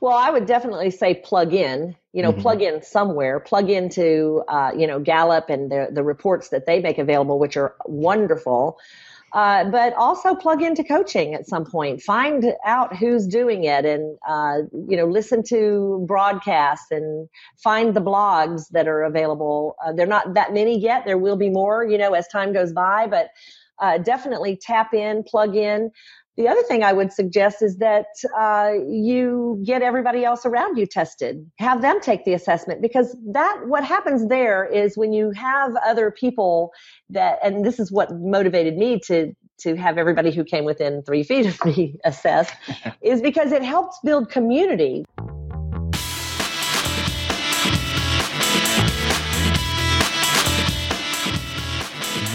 Well, I would definitely say plug in, you know, mm-hmm. plug in somewhere, plug into, uh, you know, Gallup and the, the reports that they make available, which are wonderful. Uh, but also plug into coaching at some point. Find out who's doing it, and uh, you know, listen to broadcasts and find the blogs that are available. Uh, they're not that many yet. There will be more, you know, as time goes by. But uh, definitely tap in, plug in. The other thing I would suggest is that uh, you get everybody else around you tested. Have them take the assessment because that what happens there is when you have other people that, and this is what motivated me to to have everybody who came within three feet of me assessed, is because it helps build community.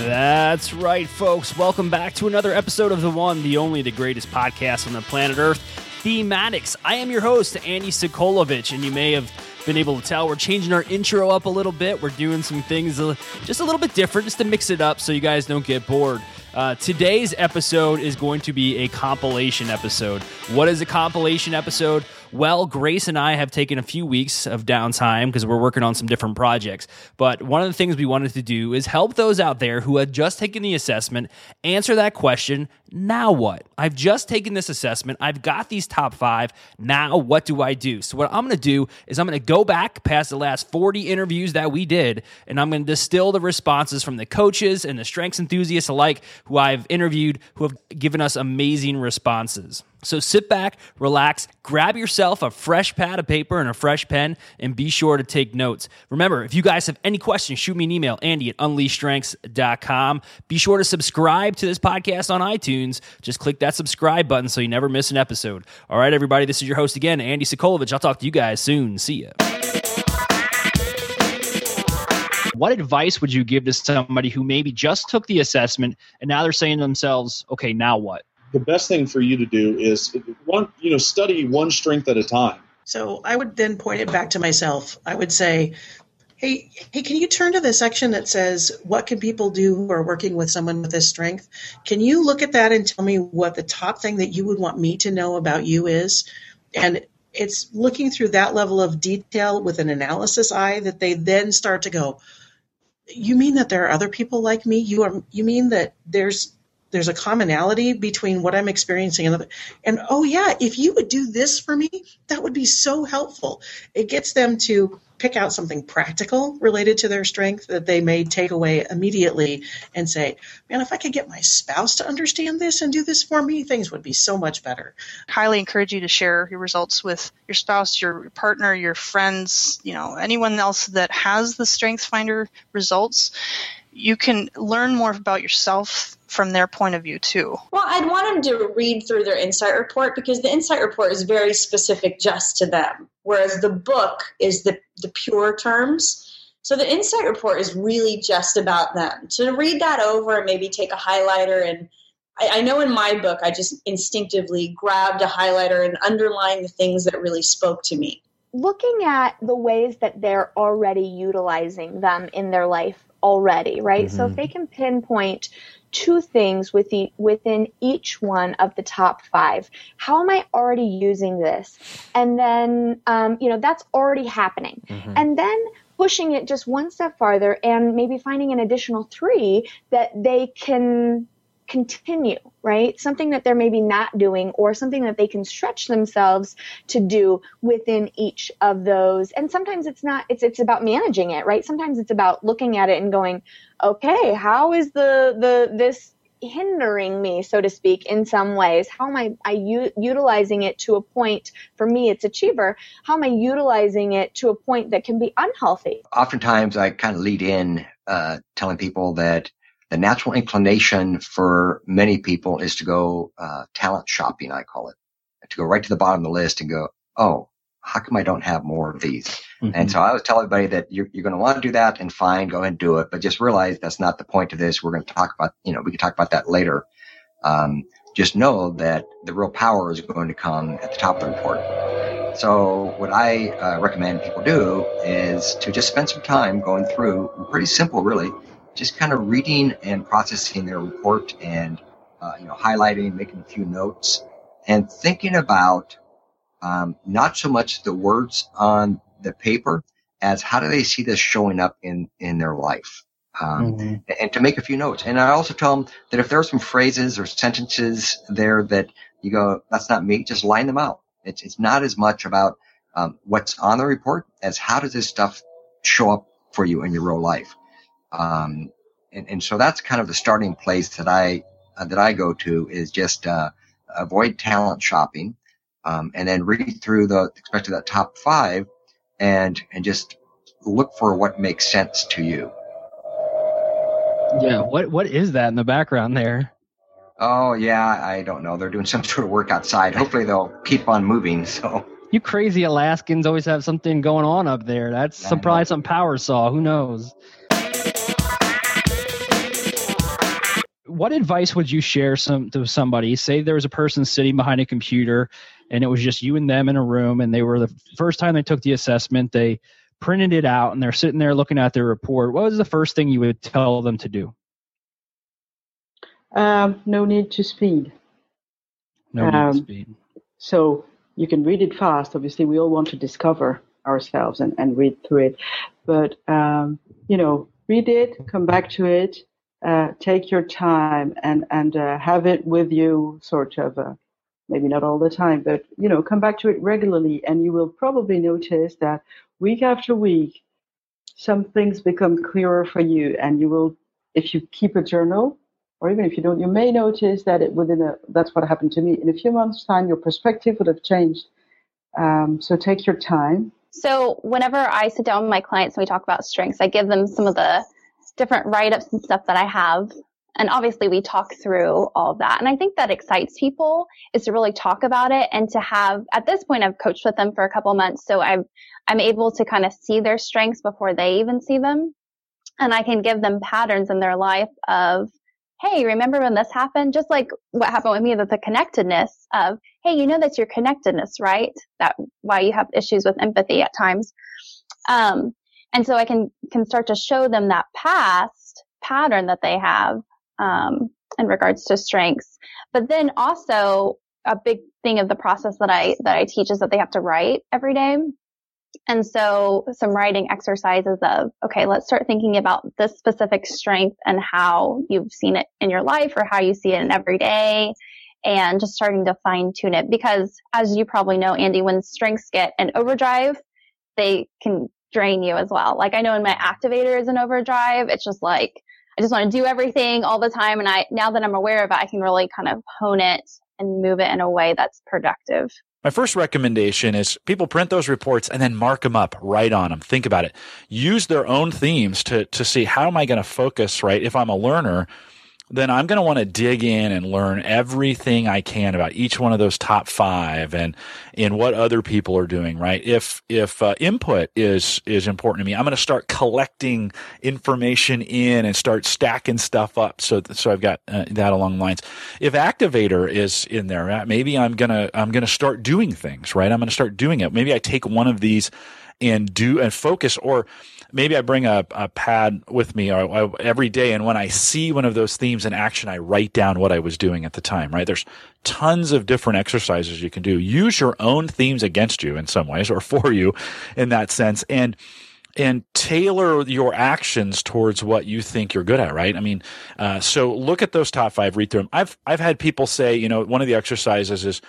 That's right, folks. Welcome back to another episode of the one, the only, the greatest podcast on the planet Earth, Thematics. I am your host, Andy Sokolovich, and you may have been able to tell we're changing our intro up a little bit. We're doing some things just a little bit different, just to mix it up so you guys don't get bored. Uh, today's episode is going to be a compilation episode. What is a compilation episode? Well, Grace and I have taken a few weeks of downtime because we're working on some different projects. But one of the things we wanted to do is help those out there who had just taken the assessment answer that question now what? I've just taken this assessment. I've got these top five. Now what do I do? So, what I'm going to do is I'm going to go back past the last 40 interviews that we did, and I'm going to distill the responses from the coaches and the strengths enthusiasts alike who I've interviewed who have given us amazing responses. So sit back, relax, grab yourself a fresh pad of paper and a fresh pen, and be sure to take notes. Remember, if you guys have any questions, shoot me an email, Andy at unleashstrengths.com. Be sure to subscribe to this podcast on iTunes. Just click that subscribe button so you never miss an episode. All right, everybody, this is your host again, Andy Sokolovich. I'll talk to you guys soon. See ya. What advice would you give to somebody who maybe just took the assessment and now they're saying to themselves, okay, now what? The best thing for you to do is one, you know, study one strength at a time. So I would then point it back to myself. I would say, hey, hey, can you turn to the section that says what can people do who are working with someone with this strength? Can you look at that and tell me what the top thing that you would want me to know about you is? And it's looking through that level of detail with an analysis eye that they then start to go, you mean that there are other people like me? You are you mean that there's there's a commonality between what I'm experiencing and and oh yeah, if you would do this for me, that would be so helpful. It gets them to pick out something practical related to their strength that they may take away immediately and say, man, if I could get my spouse to understand this and do this for me, things would be so much better. Highly encourage you to share your results with your spouse, your partner, your friends, you know, anyone else that has the Strength Finder results you can learn more about yourself from their point of view too. Well, I'd want them to read through their insight report because the insight report is very specific just to them, whereas the book is the, the pure terms. So the insight report is really just about them. So to read that over and maybe take a highlighter and I, I know in my book I just instinctively grabbed a highlighter and underlined the things that really spoke to me. Looking at the ways that they're already utilizing them in their life already, right? Mm-hmm. So if mm-hmm. they can pinpoint two things with the, within each one of the top five, how am I already using this? And then, um, you know, that's already happening. Mm-hmm. And then pushing it just one step farther and maybe finding an additional three that they can continue, right? Something that they're maybe not doing or something that they can stretch themselves to do within each of those. And sometimes it's not it's it's about managing it, right? Sometimes it's about looking at it and going, "Okay, how is the the this hindering me, so to speak, in some ways? How am I, I u- utilizing it to a point, for me, it's achiever, how am I utilizing it to a point that can be unhealthy? Oftentimes, I kind of lead in uh, telling people that the natural inclination for many people is to go uh, talent shopping, I call it, to go right to the bottom of the list and go, oh, how come I don't have more of these? Mm-hmm. And so I always tell everybody that you're, you're going to want to do that and fine, go ahead and do it. But just realize that's not the point of this. We're going to talk about, you know, we can talk about that later. Um, just know that the real power is going to come at the top of the report. So what I uh, recommend people do is to just spend some time going through, pretty simple really, just kind of reading and processing their report and uh, you know highlighting, making a few notes, and thinking about um, not so much the words on the paper as how do they see this showing up in in their life? Um, mm-hmm. and to make a few notes. And i also tell them that if there are some phrases or sentences there that you go that's not me just line them out. It's, it's not as much about um, what's on the report as how does this stuff show up for you in your real life um, and, and so that's kind of the starting place that i uh, that i go to is just uh, avoid talent shopping um, and then read through the especially that top five and and just look for what makes sense to you. Yeah, what what is that in the background there? Oh yeah, I don't know. They're doing some sort of work outside. Hopefully they'll keep on moving. So you crazy Alaskans always have something going on up there. That's some, probably some power saw. Who knows? What advice would you share some to somebody? Say there was a person sitting behind a computer and it was just you and them in a room and they were the first time they took the assessment they printed it out and they're sitting there looking at their report. What was the first thing you would tell them to do? Um, no need to speed. No um, need to speed. so you can read it fast. Obviously we all want to discover ourselves and, and read through it. But um, you know read it come back to it uh, take your time and and uh, have it with you sort of uh, maybe not all the time, but you know, come back to it regularly, and you will probably notice that week after week, some things become clearer for you, and you will, if you keep a journal, or even if you don't, you may notice that it within a. That's what happened to me. In a few months' time, your perspective would have changed. Um, so take your time. So whenever I sit down with my clients and we talk about strengths, I give them some of the different write-ups and stuff that I have and obviously we talk through all of that. And I think that excites people is to really talk about it and to have, at this point, I've coached with them for a couple months. So I'm, I'm able to kind of see their strengths before they even see them. And I can give them patterns in their life of, Hey, remember when this happened? Just like what happened with me, that the connectedness of, Hey, you know, that's your connectedness, right? That why you have issues with empathy at times. Um, and so I can, can start to show them that past pattern that they have um, in regards to strengths. But then also a big thing of the process that I that I teach is that they have to write every day. And so some writing exercises of, okay, let's start thinking about this specific strength and how you've seen it in your life or how you see it in every day and just starting to fine tune it because as you probably know, Andy, when strengths get an overdrive, they can drain you as well. Like I know when my activator is in overdrive, it's just like I just want to do everything all the time. And I, now that I'm aware of it, I can really kind of hone it and move it in a way that's productive. My first recommendation is people print those reports and then mark them up, write on them, think about it. Use their own themes to, to see how am I going to focus, right? If I'm a learner, then I'm going to want to dig in and learn everything I can about each one of those top five and and what other people are doing. Right? If if uh, input is is important to me, I'm going to start collecting information in and start stacking stuff up. So so I've got uh, that along the lines. If activator is in there, maybe I'm gonna I'm gonna start doing things. Right? I'm going to start doing it. Maybe I take one of these and do and focus or maybe I bring a, a pad with me or, or, every day. And when I see one of those themes in action, I write down what I was doing at the time, right? There's tons of different exercises you can do. Use your own themes against you in some ways or for you in that sense. And, and tailor your actions towards what you think you're good at, right? I mean, uh, so look at those top five, read through them. I've, I've had people say, you know, one of the exercises is,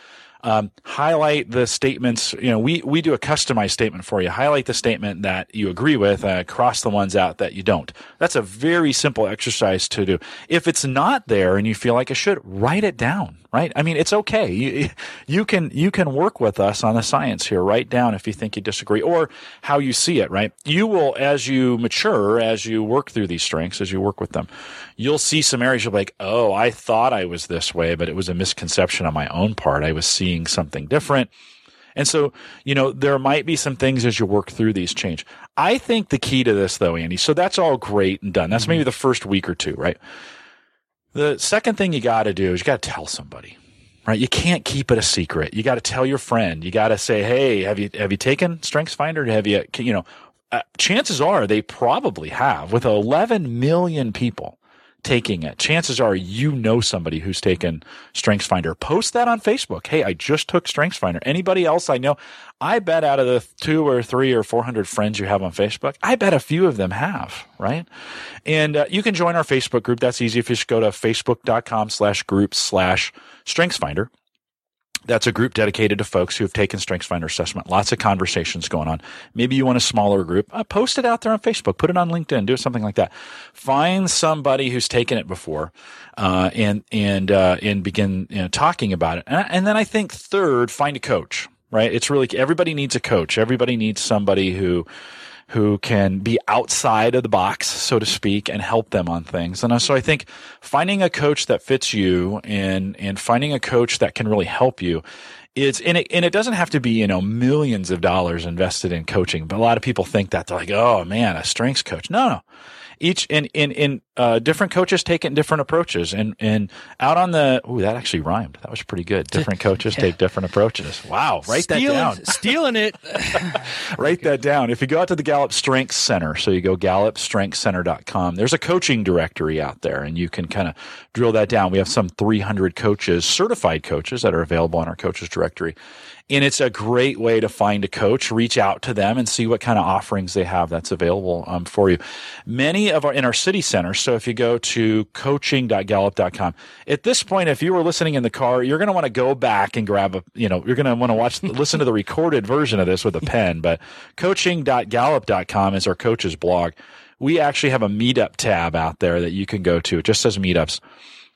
um, highlight the statements. You know, we, we do a customized statement for you. Highlight the statement that you agree with, uh, cross the ones out that you don't. That's a very simple exercise to do. If it's not there and you feel like it should, write it down, right? I mean, it's okay. You, you can, you can work with us on the science here. Write down if you think you disagree or how you see it, right? You will, as you mature, as you work through these strengths, as you work with them, you'll see some areas you'll be like, oh, I thought I was this way, but it was a misconception on my own part. I was seeing something different. And so, you know, there might be some things as you work through these change. I think the key to this though, Andy, so that's all great and done. That's mm-hmm. maybe the first week or two, right? The second thing you got to do is you got to tell somebody, right? You can't keep it a secret. You got to tell your friend. You got to say, "Hey, have you have you taken Strengths Finder? Have you you know?" Uh, chances are they probably have with 11 million people taking it. Chances are you know somebody who's taken StrengthsFinder. Post that on Facebook. Hey, I just took StrengthsFinder. Anybody else I know? I bet out of the two or three or 400 friends you have on Facebook, I bet a few of them have, right? And uh, you can join our Facebook group. That's easy if you just go to facebook.com slash group slash StrengthsFinder that's a group dedicated to folks who have taken StrengthsFinder assessment. Lots of conversations going on. Maybe you want a smaller group. Uh, post it out there on Facebook. Put it on LinkedIn. Do something like that. Find somebody who's taken it before, uh, and and uh, and begin you know, talking about it. And, and then I think third, find a coach. Right? It's really everybody needs a coach. Everybody needs somebody who who can be outside of the box, so to speak, and help them on things. And uh, so I think finding a coach that fits you and, and finding a coach that can really help you is, and it, and it doesn't have to be, you know, millions of dollars invested in coaching, but a lot of people think that they're like, oh man, a strengths coach. No, no each in in in uh, different coaches taking different approaches. And and out on the oh that actually rhymed. That was pretty good. Different coaches yeah. take different approaches. Wow. Write stealing, that down stealing it. Write that down. If you go out to the Gallup Strengths Center so you go gallupstrengthscenter.com there's a coaching directory out there and you can kind of drill that down. We have some 300 coaches certified coaches that are available on our coaches directory. And it's a great way to find a coach, reach out to them and see what kind of offerings they have that's available um, for you. Many of our, in our city centers. So if you go to coaching.gallup.com, at this point, if you were listening in the car, you're going to want to go back and grab a, you know, you're going to want to watch, listen to the recorded version of this with a pen, but coaching.gallup.com is our coach's blog. We actually have a meetup tab out there that you can go to. It just says meetups.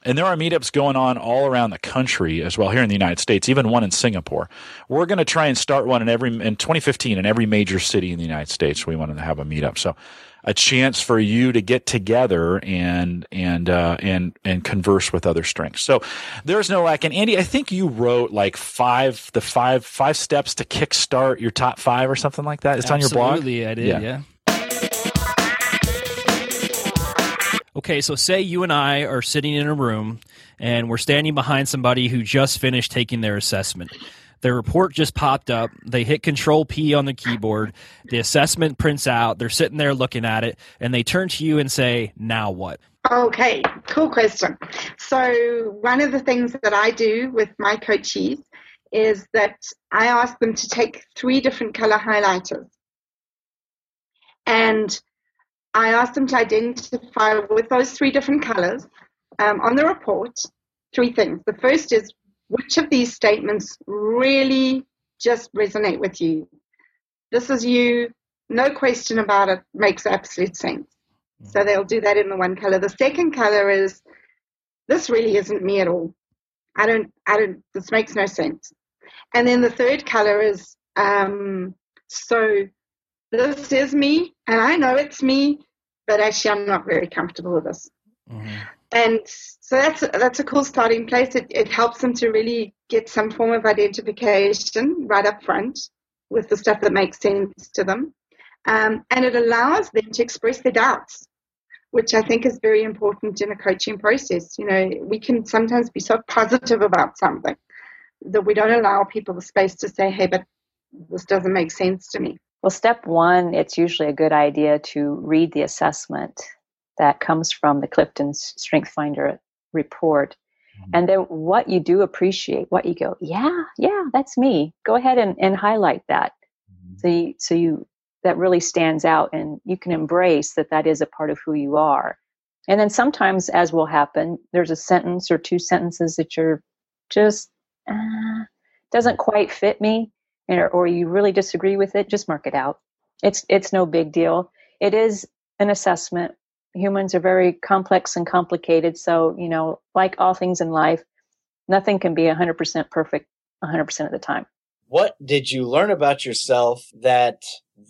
And there are meetups going on all around the country as well here in the United States, even one in Singapore. We're going to try and start one in every in 2015 in every major city in the United States. We want to have a meetup. So a chance for you to get together and and uh, and and converse with other strengths. So there's no lack. And Andy, I think you wrote like five the five five steps to kickstart your top five or something like that. It's Absolutely, on your blog. Absolutely, I did. yeah. yeah. Okay, so say you and I are sitting in a room and we're standing behind somebody who just finished taking their assessment. Their report just popped up. They hit Control P on the keyboard. The assessment prints out. They're sitting there looking at it, and they turn to you and say, Now what? Okay, cool question. So, one of the things that I do with my coachees is that I ask them to take three different color highlighters. And I ask them to identify with those three different colors um, on the report three things. The first is which of these statements really just resonate with you? This is you, no question about it, makes absolute sense. So mm-hmm. they'll do that in the one color. The second color is this really isn't me at all. I don't, I don't, this makes no sense. And then the third color is um, so this is me, and I know it's me, but actually I'm not very comfortable with this. Mm-hmm. And so that's that's a cool starting place. It, it helps them to really get some form of identification right up front with the stuff that makes sense to them, um, and it allows them to express their doubts, which I think is very important in a coaching process. You know, we can sometimes be so positive about something that we don't allow people the space to say, "Hey, but this doesn't make sense to me." Well, step one, it's usually a good idea to read the assessment that comes from the Clifton Strength Finder report. Mm-hmm. And then what you do appreciate, what you go, yeah, yeah, that's me. Go ahead and, and highlight that. Mm-hmm. So you, so you, that really stands out and you can embrace that that is a part of who you are. And then sometimes, as will happen, there's a sentence or two sentences that you're just, uh, doesn't quite fit me or, or you really disagree with it, just mark it out. It's it's no big deal. It is an assessment. Humans are very complex and complicated, so you know, like all things in life, nothing can be 100% perfect 100% of the time. What did you learn about yourself that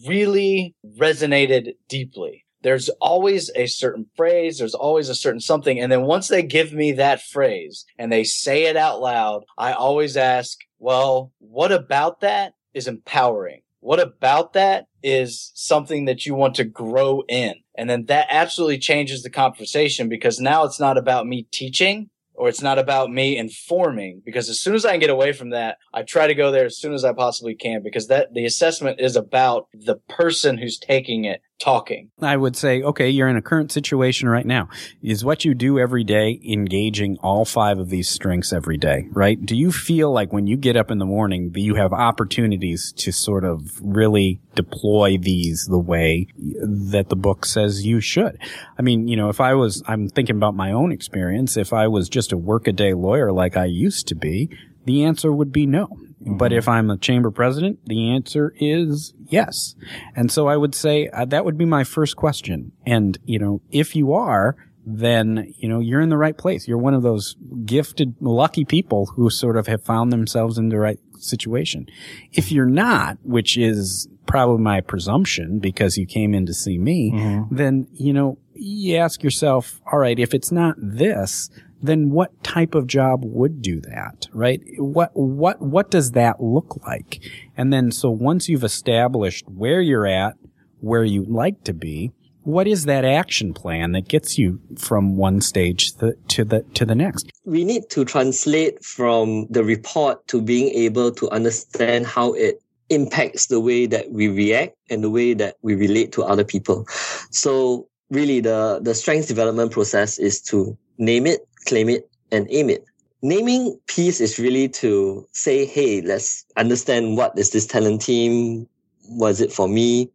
really resonated deeply? there's always a certain phrase, there's always a certain something. And then once they give me that phrase and they say it out loud, I always ask, well, what about that is empowering? What about that is something that you want to grow in? And then that absolutely changes the conversation because now it's not about me teaching or it's not about me informing because as soon as I can get away from that, I try to go there as soon as I possibly can because that the assessment is about the person who's taking it talking. I would say, okay, you're in a current situation right now. Is what you do every day engaging all five of these strengths every day, right? Do you feel like when you get up in the morning that you have opportunities to sort of really deploy these the way that the book says you should? I mean, you know, if I was, I'm thinking about my own experience. If I was just a workaday lawyer like I used to be, the answer would be no. But if I'm a chamber president, the answer is yes. And so I would say uh, that would be my first question. And, you know, if you are, then, you know, you're in the right place. You're one of those gifted, lucky people who sort of have found themselves in the right situation. If you're not, which is probably my presumption because you came in to see me, then, you know, you ask yourself, all right, if it's not this, then what type of job would do that, right? What, what, what does that look like? And then, so once you've established where you're at, where you'd like to be, what is that action plan that gets you from one stage to, to the, to the next? we need to translate from the report to being able to understand how it impacts the way that we react and the way that we relate to other people. So really the, the strengths development process is to name it, claim it, and aim it. Naming piece is really to say, hey, let's understand what is this talent theme? Was it for me?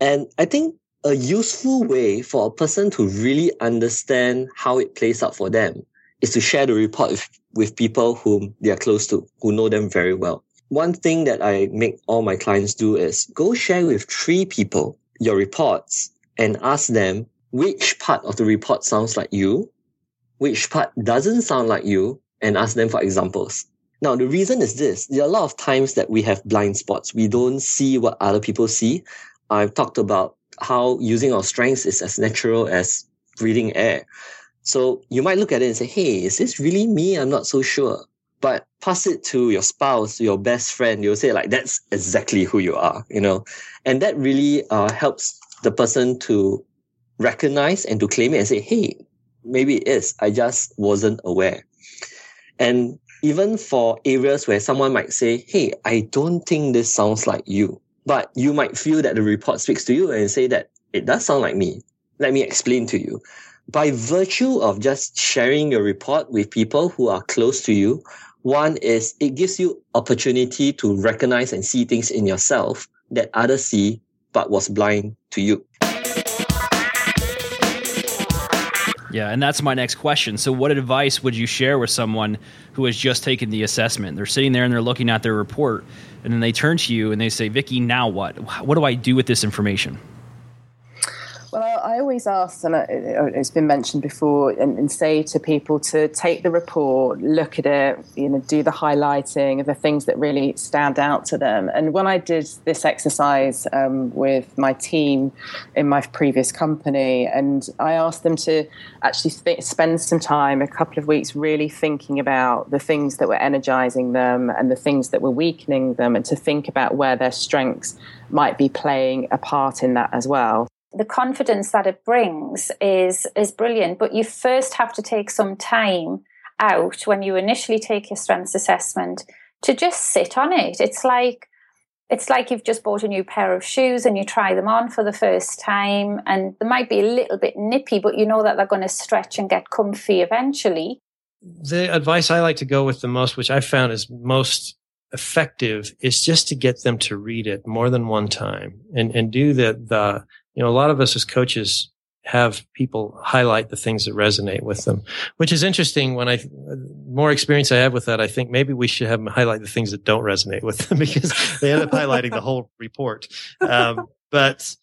And I think a useful way for a person to really understand how it plays out for them is to share the report with, with people whom they are close to, who know them very well. One thing that I make all my clients do is go share with three people your reports and ask them which part of the report sounds like you, which part doesn't sound like you, and ask them for examples. Now, the reason is this. There are a lot of times that we have blind spots. We don't see what other people see. I've talked about how using our strengths is as natural as breathing air. So you might look at it and say, Hey, is this really me? I'm not so sure. But pass it to your spouse, your best friend. You'll say like, that's exactly who you are, you know, and that really uh, helps the person to recognize and to claim it and say, Hey, maybe it is. I just wasn't aware. And even for areas where someone might say, Hey, I don't think this sounds like you, but you might feel that the report speaks to you and say that it does sound like me. Let me explain to you. By virtue of just sharing your report with people who are close to you, one is it gives you opportunity to recognize and see things in yourself that others see but was blind to you. Yeah, and that's my next question. So, what advice would you share with someone who has just taken the assessment? They're sitting there and they're looking at their report, and then they turn to you and they say, Vicky, now what? What do I do with this information? I always ask, and it's been mentioned before, and, and, say to people to take the report, look at it, you know, do the highlighting of the things that really stand out to them. And when I did this exercise um, with my team in my previous company, and I asked them to actually th- spend some time, a couple of weeks, really thinking about the things that were energizing them and the things that were weakening them, and to think about where their strengths might be playing a part in that as well the confidence that it brings is is brilliant. But you first have to take some time out when you initially take your strengths assessment to just sit on it. It's like it's like you've just bought a new pair of shoes and you try them on for the first time and they might be a little bit nippy but you know that they're going to stretch and get comfy eventually. The advice i like to go with the most which i found is most effective is just to get them to read it more than one time and and do the the you know, a lot of us as coaches have people highlight the things that resonate with them, which is interesting. When I more experience I have with that, I think maybe we should have them highlight the things that don't resonate with them because they end up highlighting the whole report. Um, but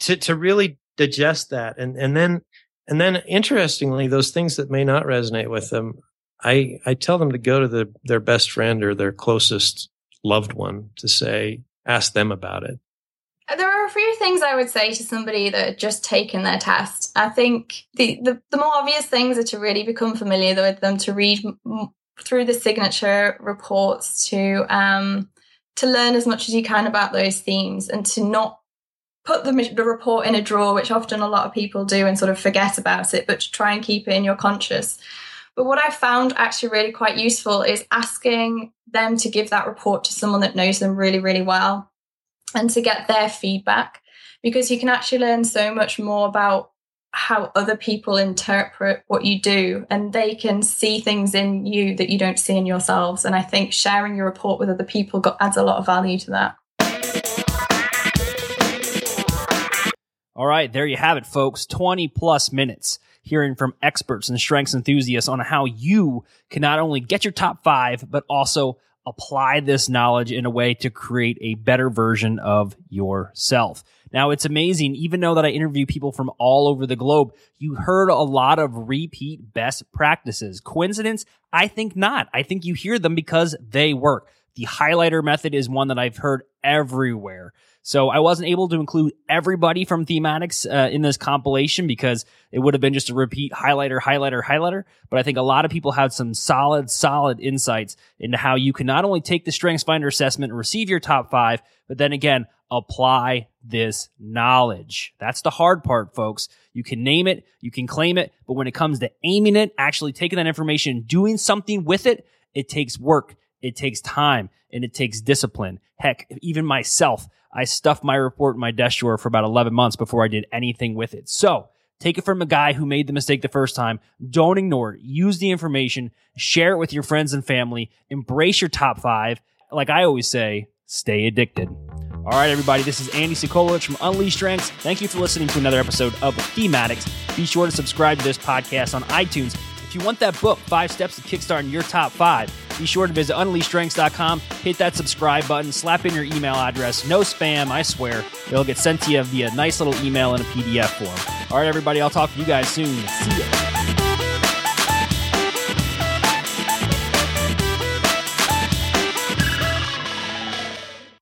to to really digest that, and and then and then interestingly, those things that may not resonate with them, I I tell them to go to the their best friend or their closest loved one to say, ask them about it there are a few things I would say to somebody that had just taken their test. I think the, the, the more obvious things are to really become familiar with them, to read m- through the signature reports, to um, to learn as much as you can about those themes, and to not put the, the report in a drawer, which often a lot of people do and sort of forget about it, but to try and keep it in your conscious. But what I found actually really quite useful is asking them to give that report to someone that knows them really, really well and to get their feedback because you can actually learn so much more about how other people interpret what you do and they can see things in you that you don't see in yourselves. And i think sharing your report with other people got, adds a lot of value to that. All right there you have it folks. 20 plus minutes hearing from experts and strengths enthusiasts on how you can not only get your top five but also apply this knowledge in a way to create a better version of yourself now it's amazing, even though that I interview people from all over the globe, you heard a lot of repeat best practices. Coincidence? I think not. I think you hear them because they work. The highlighter method is one that I've heard everywhere. So I wasn't able to include everybody from thematics uh, in this compilation because it would have been just a repeat highlighter, highlighter, highlighter. But I think a lot of people had some solid, solid insights into how you can not only take the Strengths Finder assessment and receive your top five, but then again, apply this knowledge. That's the hard part, folks. You can name it, you can claim it, but when it comes to aiming it, actually taking that information, doing something with it, it takes work, it takes time, and it takes discipline. Heck, even myself, I stuffed my report in my desk drawer for about 11 months before I did anything with it. So, Take it from a guy who made the mistake the first time. Don't ignore it. Use the information, share it with your friends and family, embrace your top five. Like I always say, stay addicted. All right, everybody, this is Andy Sokolovich from Unleash Strengths. Thank you for listening to another episode of Thematics. Be sure to subscribe to this podcast on iTunes. If you want that book, Five Steps to Kickstarting Your Top Five, be sure to visit unleashstrengths.com, hit that subscribe button, slap in your email address. No spam, I swear. It'll get sent to you via a nice little email in a PDF form. All right, everybody, I'll talk to you guys soon. See ya.